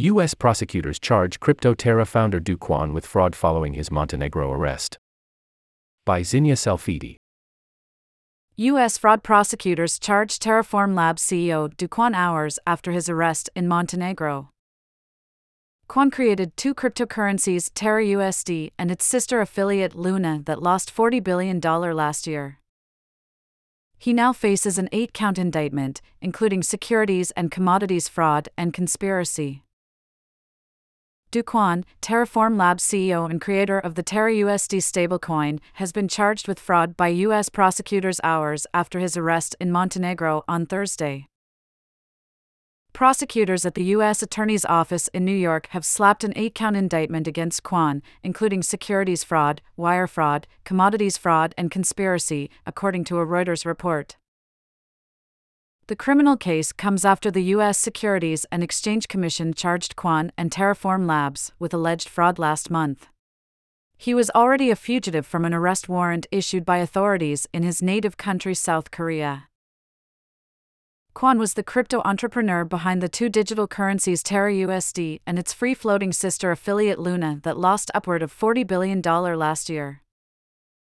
U.S. prosecutors charge Crypto Terra founder Kwon with fraud following his Montenegro arrest. By Zinya Salfiti. U.S. fraud prosecutors charge Terraform Labs CEO Kwon hours after his arrest in Montenegro. Kwon created two cryptocurrencies, Terra USD and its sister affiliate Luna, that lost $40 billion last year. He now faces an eight count indictment, including securities and commodities fraud and conspiracy. Kwon, Terraform Labs CEO and creator of the Terra USD stablecoin, has been charged with fraud by U.S. prosecutors hours after his arrest in Montenegro on Thursday. Prosecutors at the U.S. Attorney's Office in New York have slapped an eight count indictment against Kwon, including securities fraud, wire fraud, commodities fraud, and conspiracy, according to a Reuters report. The criminal case comes after the U.S. Securities and Exchange Commission charged Kwon and Terraform Labs with alleged fraud last month. He was already a fugitive from an arrest warrant issued by authorities in his native country, South Korea. Kwon was the crypto entrepreneur behind the two digital currencies Terra USD and its free floating sister affiliate Luna that lost upward of $40 billion last year.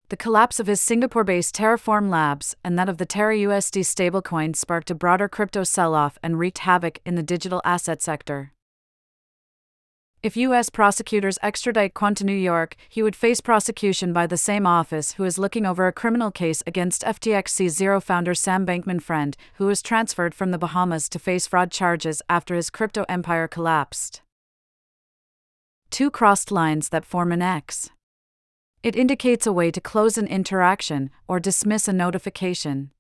The collapse of his Singapore based Terraform Labs and that of the Terra USD stablecoin sparked a broader crypto sell off and wreaked havoc in the digital asset sector. If U.S. prosecutors extradite Kwon to New York, he would face prosecution by the same office who is looking over a criminal case against FTX Zero founder Sam Bankman Fried, who was transferred from the Bahamas to face fraud charges after his crypto empire collapsed. Two crossed lines that form an X. It indicates a way to close an interaction or dismiss a notification.